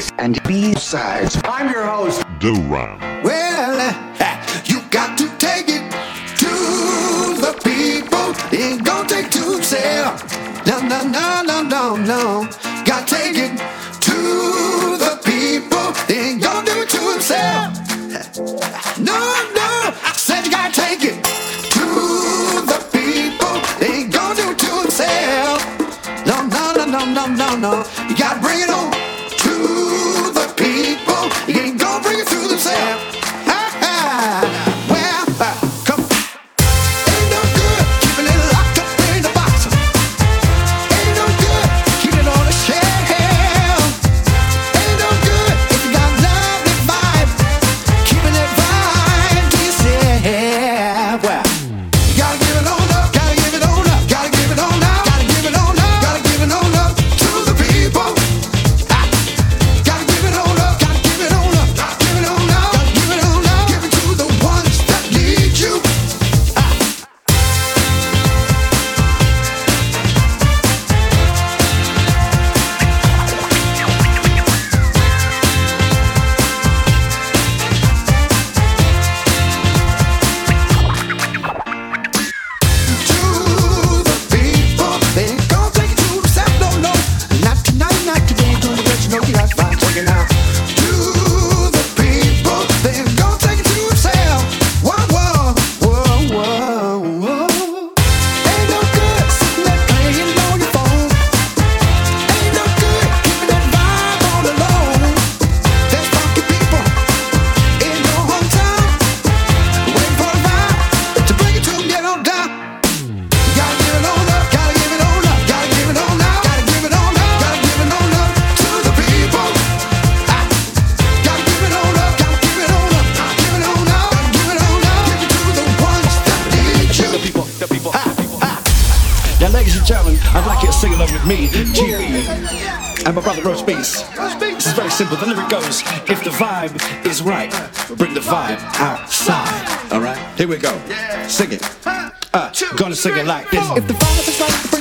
A's and B sides. I'm your host, Duran. Well, uh, you got to take it to the people. Ain't gonna take two sales. No, no, no, no, no, no. Got to take it to the people. Ain't gonna do it to himself. No, no. Said you gotta take it. simple. The lyric goes, if the vibe is right, bring the vibe outside. All right, here we go. Sing it. Uh, gonna sing it like this. If the vibe is right,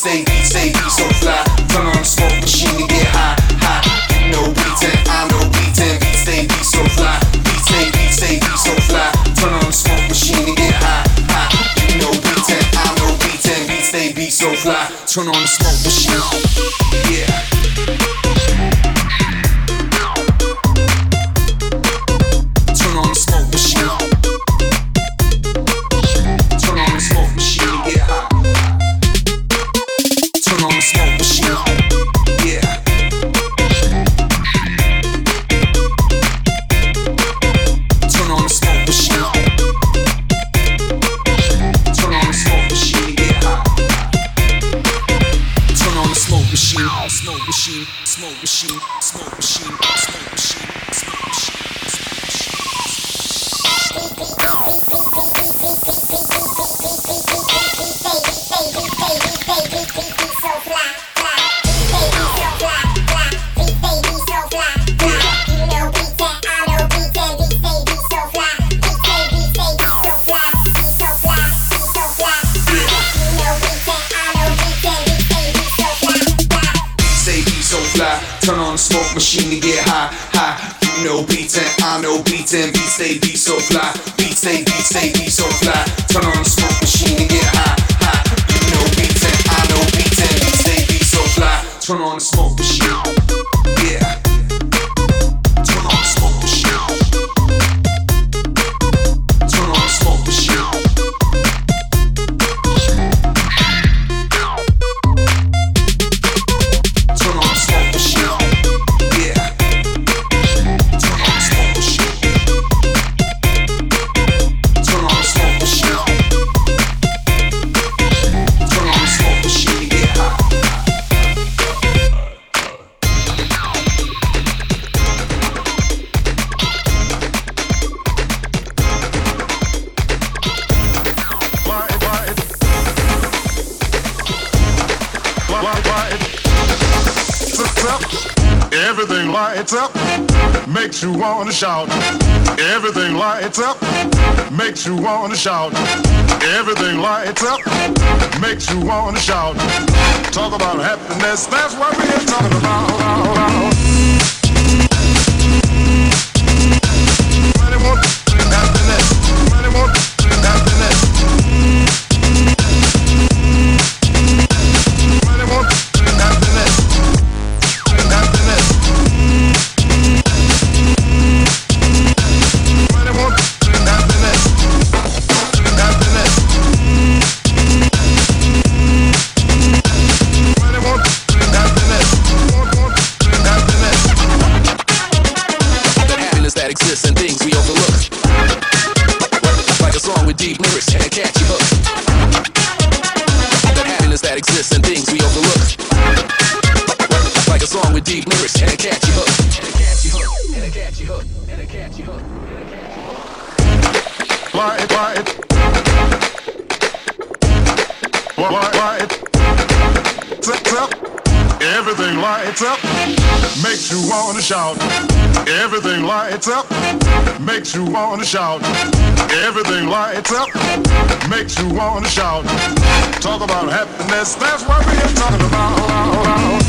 say, say, so fly. Run on smoke machine to get high, high. No beating, I no beating. Be say, be so fly. Be say, be so fly. Turn on the smoke machine to get high, high. No beating, I no beating. Be say, be so fly. Turn on the smoke. Smoke machine. Makes you wanna shout. Everything lights up, makes you wanna shout. Everything lights up, makes you wanna shout. Talk about happiness, that's what we're talking about. Shout. Everything lights up, makes you wanna shout. Everything lights up, makes you wanna shout. Talk about happiness, that's what we're talking about.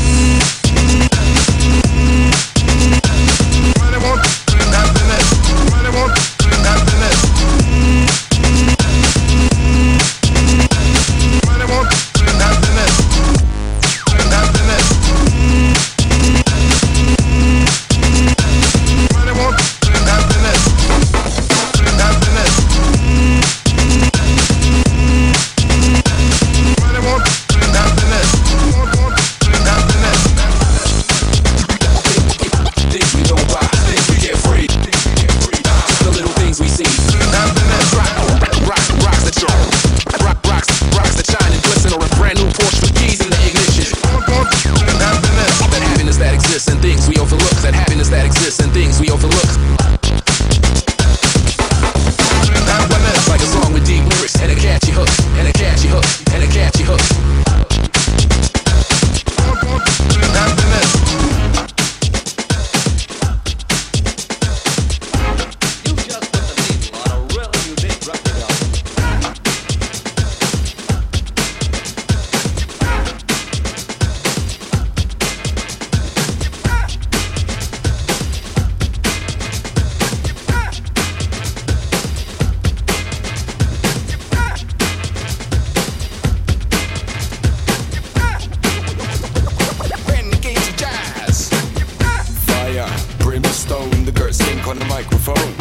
stone, the girl sink on the microphone.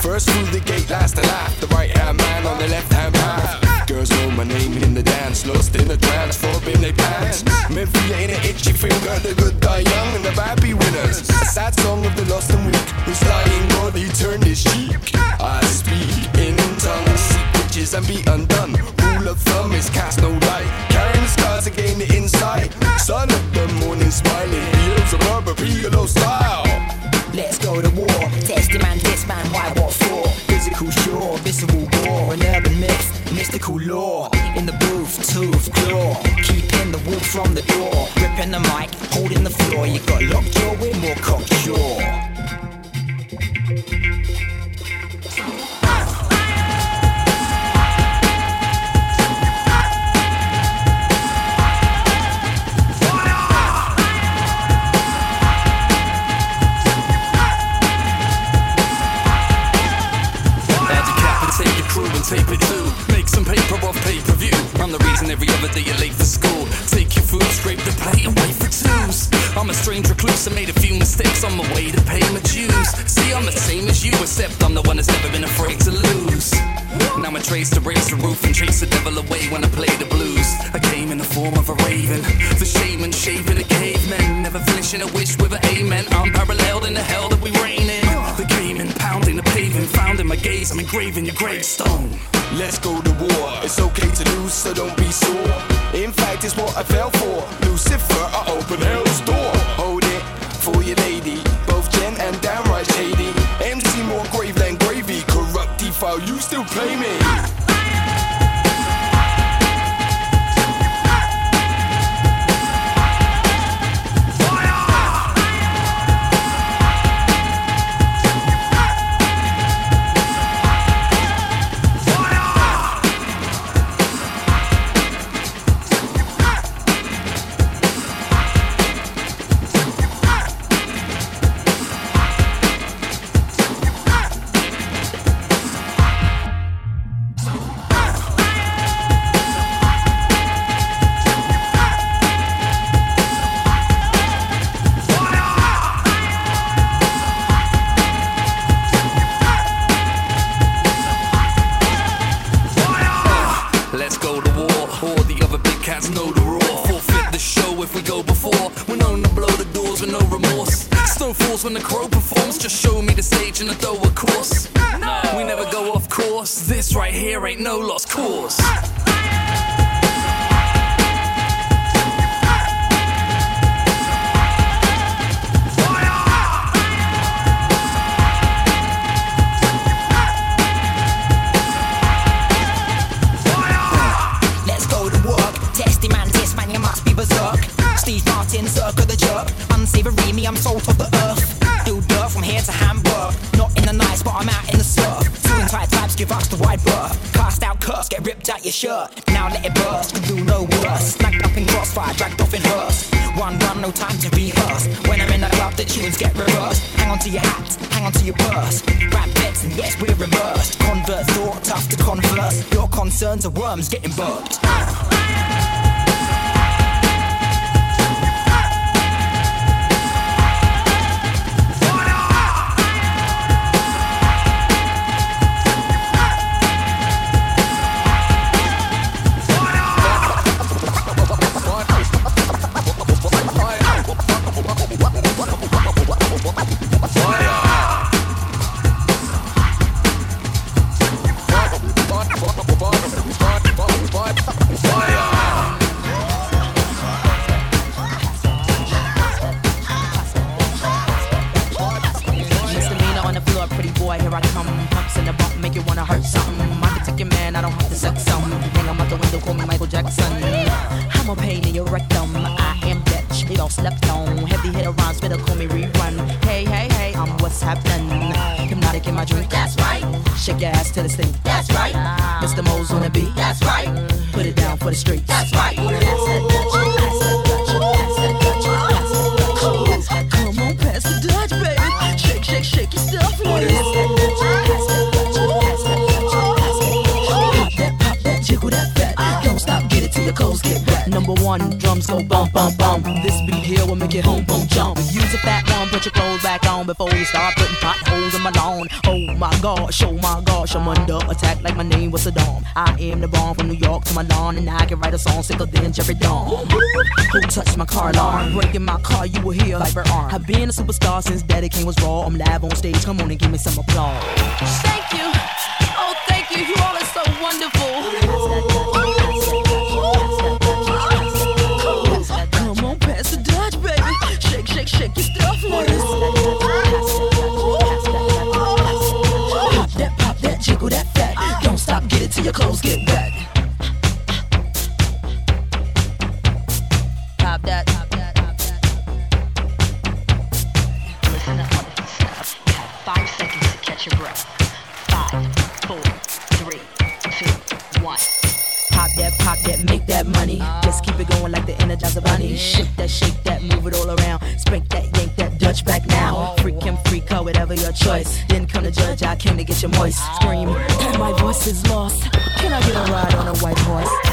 First through the gate, last to laugh. The right hand man on the left hand path. Girls know my name in the dance, lost in the trance, forbidden their pants. Memphis ain't an itchy finger, the good die young and the bad be winners. Sad song of the lost and weak, who's lying body turned his cheek. I speak in tongues, seek witches and be undone. Rule of thumb is cast no light, carrying scars to gain the insight. Son of the morning, smiling, heels of rubber, pillow style let's go to war. Test him and this man, why what for? Physical sure, visible war, an urban myth, mystical lore. In the booth, tooth, claw, keeping the wolf from the door. Ripping the mic, holding the floor, you got lockjaw, we're more cocksure. tape it too. Make some paper off pay per view. I'm the reason every other day you're late for school. Take your food, scrape the plate, and wait for twos. I'm a strange recluse, I made a few mistakes on my way to pay my dues. See, I'm the same as you, except I'm the one that's never been afraid to lose. Now my trace to raise the roof and chase the devil away when I play the blues. I came in the form of a raven, the shaman shaving a caveman, never finishing a wish with an amen. I'm paralleled in the hell that we reign in. The game pound found in my gaze, I'm engraving your gravestone. Let's go to war. It's okay to lose, so don't be sore. In fact, it's what I fell for. Lucifer, I open hell's door. Hold it for your lady, both Jen and downright shady. MC more grave than gravy, corrupt defile. You still play me. arm. Breaking my car, you will hear like her arm. I've been a superstar since Daddy came was raw. I'm live on stage, come on and give me some applause. Thank you, oh thank you, you all My voice is lost. Can I get a ride on a white horse?